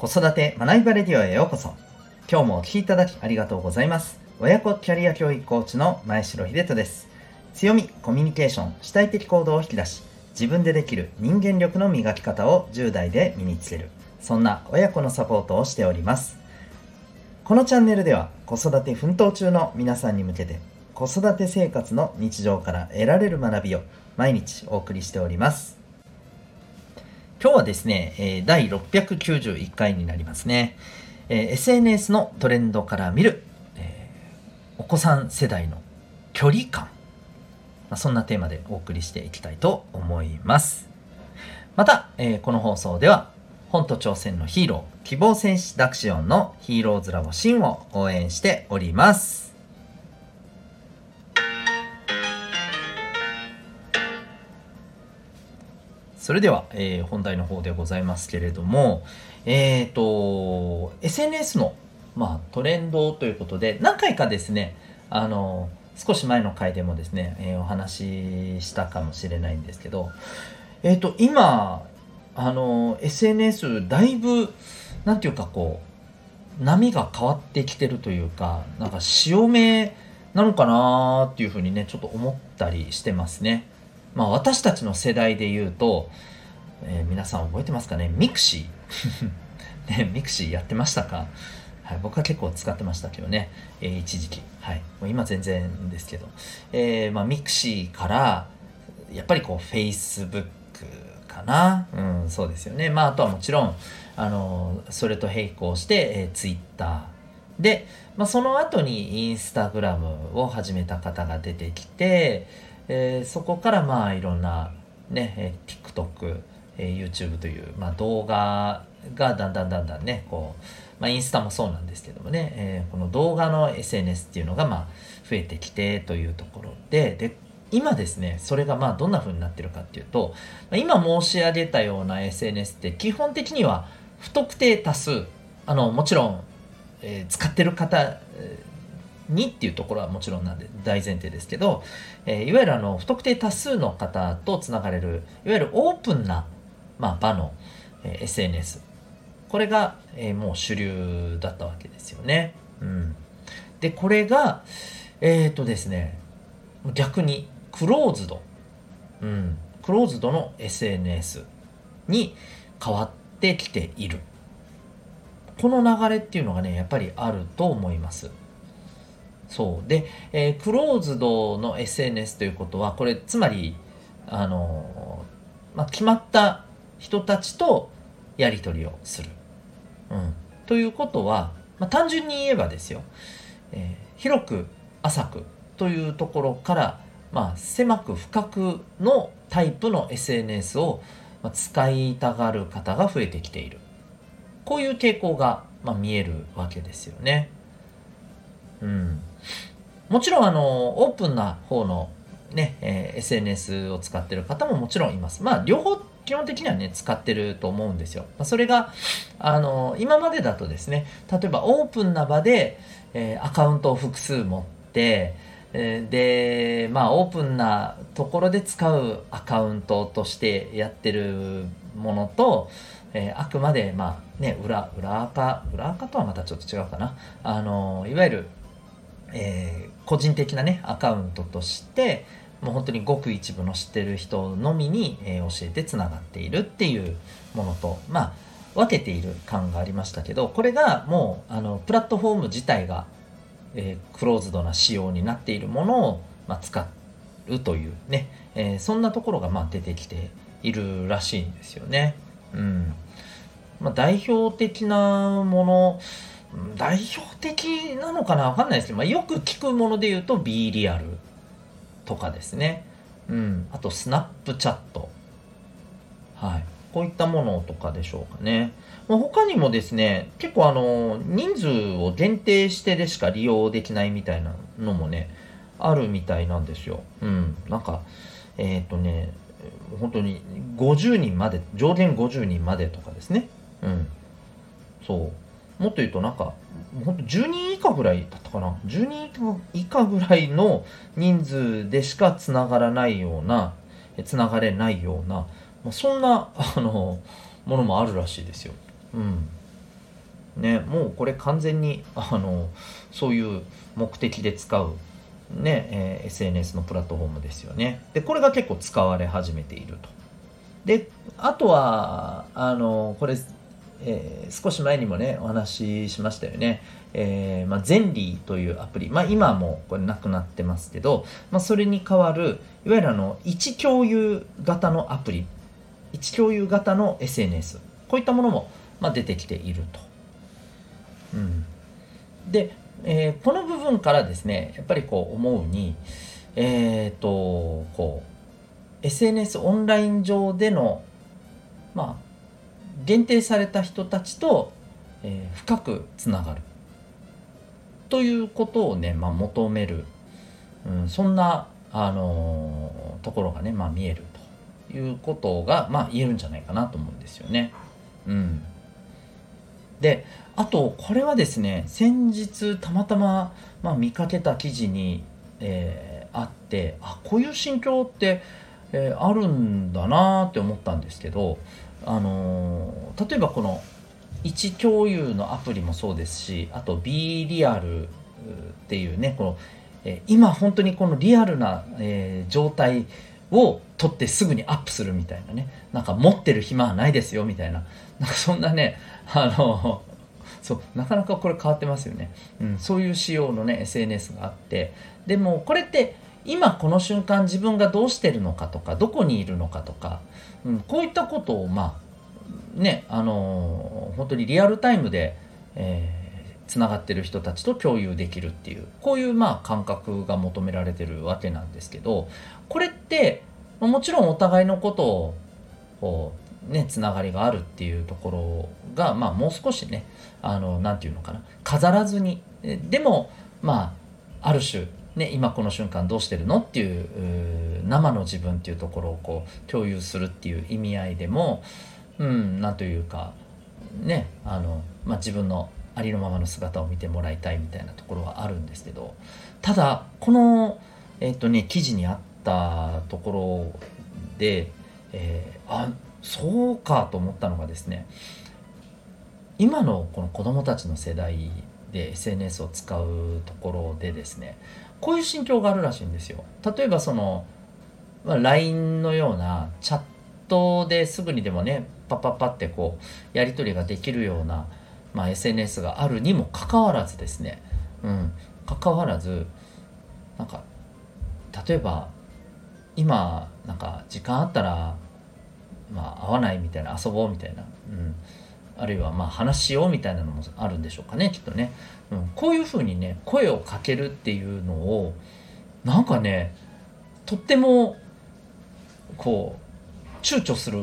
子育て学びバレディオへようこそ。今日もお聴きいただきありがとうございます。親子キャリア教育コーチの前城秀人です。強みコミュニケーション主体的行動を引き出し自分でできる人間力の磨き方を10代で身につける。そんな親子のサポートをしております。このチャンネルでは子育て奮闘中の皆さんに向けて子育て生活の日常から得られる学びを毎日お送りしております。今日はですね、え第691回になりますね、SNS のトレンドから見る、お子さん世代の距離感、まあ、そんなテーマでお送りしていきたいと思います。また、この放送では本と挑戦のヒーロー希望戦士ダクシオンのヒーローズラボシンを応援しております。それでは、えー、本題の方でございますけれども、えっ、ー、と、SNS の、まあ、トレンドということで、何回かですね、あの、少し前の回でもですね、えー、お話ししたかもしれないんですけど、えっ、と、今、あの、SNS、だいぶ、なんていうかこう、波が変わってきてるというか、なんか潮目なのかなっていうふうにね、ちょっと思ったりしてますね。まあ私たちの世代で言うと、えー、皆さん覚えてますかね？ミクシー。ね、ミクシーやってましたか？はい、僕は結構使ってましたけどね、えー、一時期。はい。もう今全然ですけど。えー、まあミクシーから、やっぱりこう、Facebook かな？うん、そうですよね。まああとはもちろん、あの、それと並行して、えー、Twitter。で、まあその後にインスタグラムを始めた方が出てきて、えー、そこからまあいろんなね、えー、TikTok、えー、YouTube という、まあ、動画がだんだんだんだんねこう、まあ、インスタもそうなんですけどもね、えー、この動画の SNS っていうのがまあ増えてきてというところでで今ですねそれがまあどんな風になってるかっていうと今申し上げたような SNS って基本的には不特定多数あのもちろん、えー、使ってる方にっていうところはもちろんなんで大前提ですけど、えー、いわゆるあの不特定多数の方とつながれるいわゆるオープンな、まあ、場の、えー、SNS これが、えー、もう主流だったわけですよね。うん、でこれがえっ、とですね逆にクローズド、うん、クローズドの SNS に変わってきている。この流れっていうのがねやっぱりあると思います。そうで、えー、クローズドの SNS ということはこれつまりあのー、まあ、決まった人たちとやり取りをする。うん、ということは、まあ、単純に言えばですよ、えー、広く浅くというところから、まあ、狭く深くのタイプの SNS を使いたがる方が増えてきている。こういう傾向が、まあ、見えるわけですよね。うん。もちろんあのオープンな方のね、えー、SNS を使ってる方ももちろんいます。まあ両方基本的にはね使ってると思うんですよ。まあ、それがあの今までだとですね例えばオープンな場で、えー、アカウントを複数持ってえでまあオープンなところで使うアカウントとしてやってるものと、えー、あくまでまあね裏裏垢裏垢とはまたちょっと違うかなあのいわゆるえー、個人的なねアカウントとしてもう本当にごく一部の知ってる人のみに、えー、教えてつながっているっていうものとまあ分けている感がありましたけどこれがもうあのプラットフォーム自体が、えー、クローズドな仕様になっているものを、まあ、使うというね、え、そんなところがまあ出てきているらしいんですよね。うんまあ、代表的なもの代表的なのかなわかんないですけど、まあ、よく聞くもので言うと B リアルとかですね。うん。あと、スナップチャット。はい。こういったものとかでしょうかね。まあ、他にもですね、結構あの、人数を限定してでしか利用できないみたいなのもね、あるみたいなんですよ。うん。なんか、えっ、ー、とね、本当に50人まで、上限50人までとかですね。うん。そう。もっと言うとなんか本当10人以下ぐらいだったかな10人以下ぐらいの人数でしかつながらないようなつながれないような、まあ、そんなあのものもあるらしいですよ。うんね、もうこれ完全にあのそういう目的で使う、ねえー、SNS のプラットフォームですよね。でこれが結構使われ始めていると。であとはあのこれ、えー、少し前にもねお話ししましたよね。えーまあ、ゼンリーというアプリ、まあ、今もこれなくなってますけど、まあ、それに代わるいわゆるあの位置共有型のアプリ位置共有型の SNS こういったものも、まあ、出てきていると。うん、で、えー、この部分からですねやっぱりこう思うにえっ、とこう SNS オンライン上でのまあ限定された人たちと、えー、深くつながる。ということをね、まあ、求める、うん、そんな、あのー、ところがね、まあ、見える。ということが、まあ、言えるんじゃないかなと思うんですよね。うん、であとこれはですね先日たまたま、まあ、見かけた記事に、えー、あってあこういう心境って、えー、あるんだなって思ったんですけど、あのー、例えばこの位置共有のアプリもそうですしあと B リアルっていうねこの、え今本当にこのリアルな、えー、状態を撮ってすぐにアップするみたいなね。なんか持ってる暇はないですよみたいな。なんかそんなねあの そうなかなかこれ変わってますよね、うん、そういう仕様のね SNS があって。でもこれって今この瞬間自分がどうしてるのかとかどこにいるのかとか、うん、こういったことをまあねあのー、本当にリアルタイムで、えー、つながってる人たちと共有できるっていうこういうまあ感覚が求められてるわけなんですけどこれってもちろんお互いのことをこうねつながりがあるっていうところがまあもう少しねあの何て言うのかな飾らずにでもまあある種ね、今この瞬間どうしてるのっていう生の自分っていうところをこう共有するっていう意味合いでもうんなんというかねあの、まあ、自分のありのままの姿を見てもらいたいみたいなところはあるんですけどただこの、えーとね、記事にあったところで、えー、あそうかと思ったのがですね今のこの子どもたちの世代で SNS を使うところでですねこういう心境があるらしいんですよ。例えばその、まあ、LINE のようなチャットですぐにでもねパッパッパってこうやり取りができるような、まあ、SNS があるにもかかわらずですね。うん。かかわらずなんか例えば今なんか時間あったらまあ会わないみたいな遊ぼうみたいな、うん、あるいはまあ話しようみたいなのもあるんでしょうかねきっとね、うん、こういうふうにね声をかけるっていうのをなんかねとってもこう躊躇する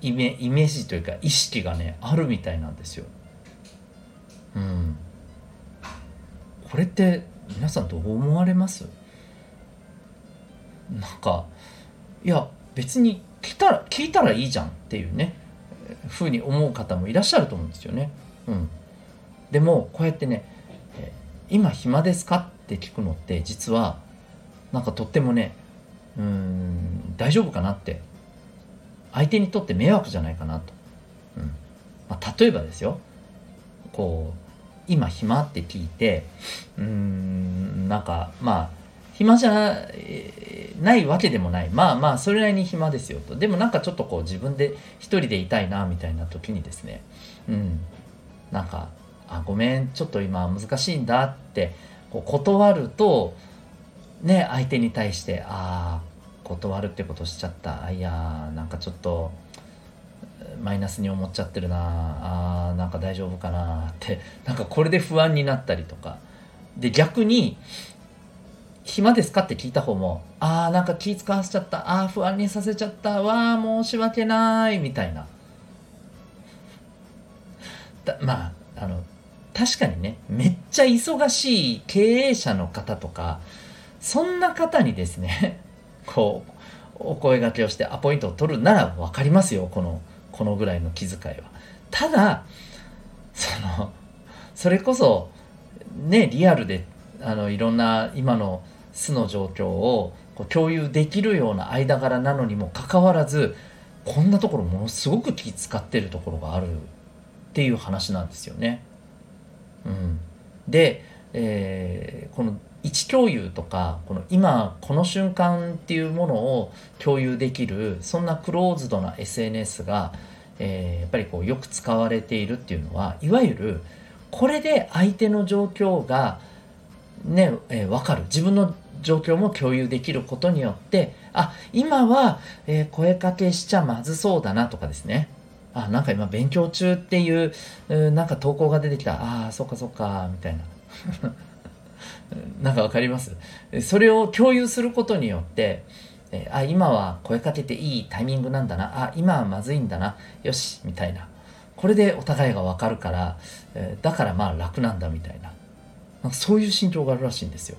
イメイメージというか意識がねあるみたいなんですよ。うん。これって皆さんどう思われます？なんかいや別に来たら聞いたらいいじゃんっていうねふうに思う方もいらっしゃると思うんですよね。うん、でもこうやってね「今暇ですか?」って聞くのって実はなんかとってもねうん大丈夫かなって相手にとって迷惑じゃないかなと、うんまあ、例えばですよこう今暇って聞いてうーんなんかまあ暇じゃないわけでもない。まあまあそれなりに暇ですよと。でもなんかちょっとこう自分で一人でいたいなみたいな時にですね。うん。なんか「あごめんちょっと今難しいんだ」ってこう断るとね相手に対して「ああ断るってことしちゃった。あいやなんかちょっとマイナスに思っちゃってるなあなんか大丈夫かなって。なんかこれで不安になったりとか。で逆に暇ですか？って聞いた方もああなんか気使わせちゃった。ああ不安にさせちゃった。わあ申し訳ないみたいな。だまああの確かにねめっちゃ忙しい経営者の方とかそんな方にですね こうお声がけをしてアポイントを取るなら分かりますよこのこのぐらいの気遣いは。ただそのそれこそねリアルであのいろんな今の素の状況をこう共有できるような間柄なのにもかかわらずこんなところものすごく気使ってるところがあるっていう話なんですよね。うん、で、えー、この位置共有とかこの今この瞬間っていうものを共有できるそんなクローズドな SNS が、えー、やっぱりこうよく使われているっていうのはいわゆるこれで相手の状況がね、えー、分かる自分の状況も共有できることによってあ今は、えー、声かけしちゃまずそうだなとかですね。あなんか今勉強中っていううなんか投稿が出てきた。ああそっかそっかみたいな。なんかわかります？それを共有することによって、えあ今は声かけていいタイミングなんだな。あ今はまずいんだな。よしみたいな。これでお互いがわかるから、えだからまあ楽なんだみたいな。なそういう心境があるらしいんですよ。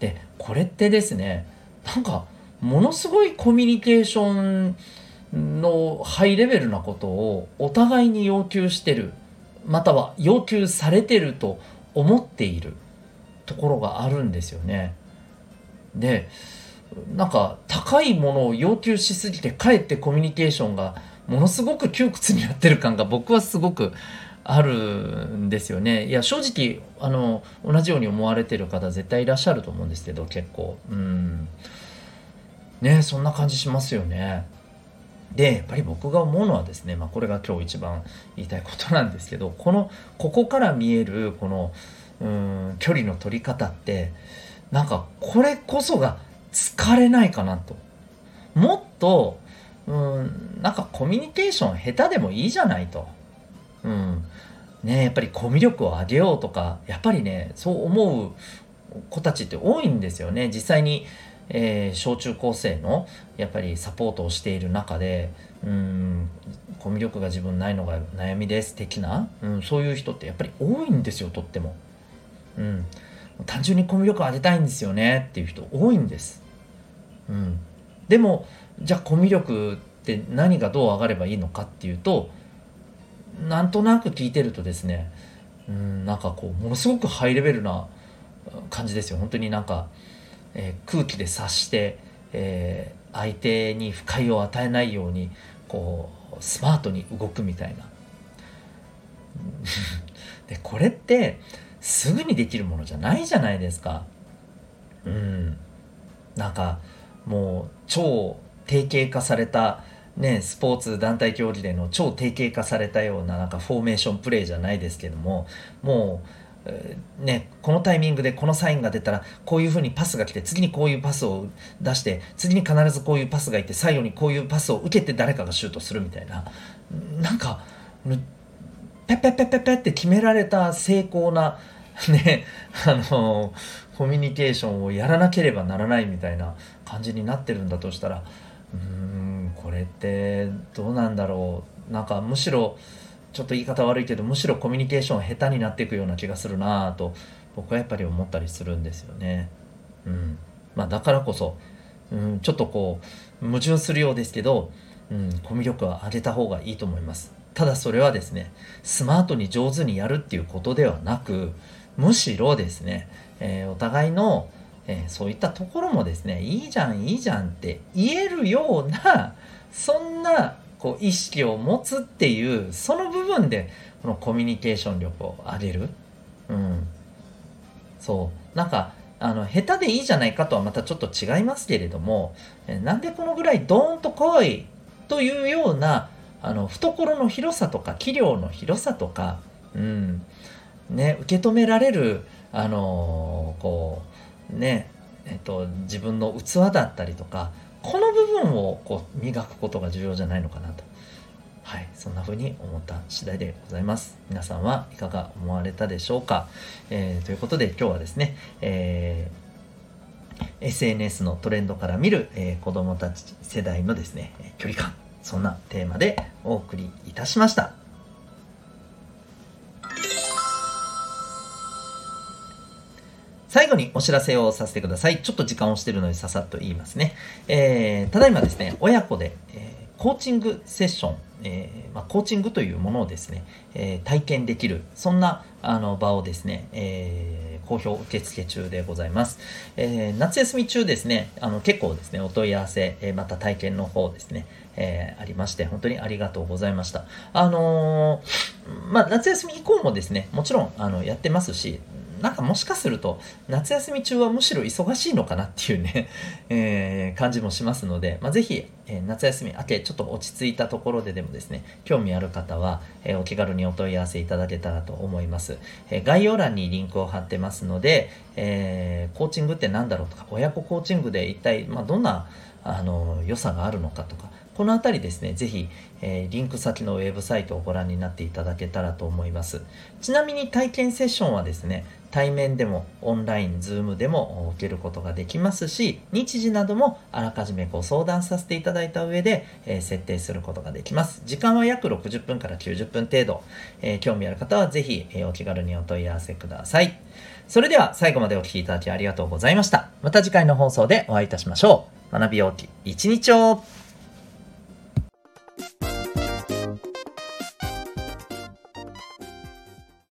でこれってですねなんかものすごいコミュニケーションのハイレベルなことをお互いに要求してるまたは要求されてると思っているところがあるんですよね。でなんか高いものを要求しすぎてかえってコミュニケーションがものすごく窮屈になってる感が僕はすごくあるんですよね。いや正直あの同じように思われてる方絶対いらっしゃると思うんですけど結構うんねそんな感じしますよね。でやっぱり僕が思うのはですね、まあ、これが今日一番言いたいことなんですけどこのここから見えるこのうん距離の取り方ってなんかこれこそが疲れないかなともっとうんなんかコミュニケーション下手でもいいじゃないと。うんね、やっぱりコミュ力を上げようとかやっぱりねそう思う子たちって多いんですよね。実際にえー、小中高生のやっぱりサポートをしている中でうんコミュ力が自分ないのが悩みです的な、うん、そういう人ってやっぱり多いんですよとっても、うん、単純にコミュ力を上げたいんですよねっていう人多いんです、うん、でもじゃあコミュ力って何がどう上がればいいのかっていうとなんとなく聞いてるとですねうんなんかこうものすごくハイレベルな感じですよ本当になんかえー、空気で察して、えー、相手に不快を与えないようにこうスマートに動くみたいな。でこれってすぐにできるものじゃないじゃないですか。うん。なんかもう超定型化されたね、スポーツ団体競技での超定型化されたようななんかフォーメーションプレーじゃないですけどももうね、このタイミングでこのサインが出たらこういうふうにパスが来て次にこういうパスを出して次に必ずこういうパスがいて最後にこういうパスを受けて誰かがシュートするみたいな。なんかペッペッペッペッペッって決められた成功なねあのコミュニケーションをやらなければならないみたいな感じになってるんだとしたらうーんこれってどうなんだろうなんかむしろちょっと言い方悪いけどむしろコミュニケーション下手になっていくような気がするなぁと僕はやっぱり思ったりするんですよね。うんまあ、だからこそ、うん、ちょっとこう矛盾するようですけど、うん、コミュ力は上げた方がいいと思います。ただそれはですねスマートに上手にやるっていうことではなくむしろですね、えー、お互いの、えー、そういったところもですねいいじゃんいいじゃんって言えるようなそんなこう意識を持つっていうその部分でこのコミュニケーション力を上げる、うん、そう。なんかあの下手でいいじゃないかとはまたちょっと違いますけれどもなんでこのぐらいドーンと来いというようなあの懐の広さとか器量の広さとか、うん。ね、受け止められる、あのー、こうねえっと、自分の器だったりとかこの部分をこう磨くことが重要じゃないのかなと。はい、そんな風に思った次第でございます。皆さんはいかが思われたでしょうか、えー、ということで今日はですね、えー、SNS のトレンドから見る、えー、子供たち世代のですね、距離感、そんなテーマでお送りいたしました。最後にお知らせをさせてください。ちょっと時間をしてるのでささっと言いますね。えー、ただいまですね、親子で、えー、コーチングセッション、えー、まあ、コーチングというものをですね、え体験できる、そんなあの場をですね、え好評受付中でございます。え、夏休み中ですね、あの結構ですね、お問い合わせ、えまた体験の方ですね、えー、ありまして、本当にありがとうございました。あの、まあ、夏休み以降もですね、もちろん、あの、やってますし、なんかもしかすると夏休み中はむしろ忙しいのかなっていうね、えー、感じもしますので、まあ、ぜひ、えー、夏休み明けちょっと落ち着いたところででもですね興味ある方は、えー、お気軽にお問い合わせいただけたらと思います、え概要欄にリンクを貼ってますので、えコーチングって何だろうとか親子コーチングで一体、まあ、どんなあの良さがあるのかとかこの辺りですね、ぜひ、えー、リンク先のウェブサイトをご覧になっていただけたらと思います。ちなみに体験セッションはですね、対面でもオンライン、ズームでも受けることができますし、日時などもあらかじめご相談させていただいた上で、えー、設定することができます。時間は約60分から90分程度。えー、興味ある方はぜひ、え、お気軽にお問い合わせください。それでは最後までお聴きいただきありがとうございました。また次回の放送でお会いいたしましょう。学びようき一日を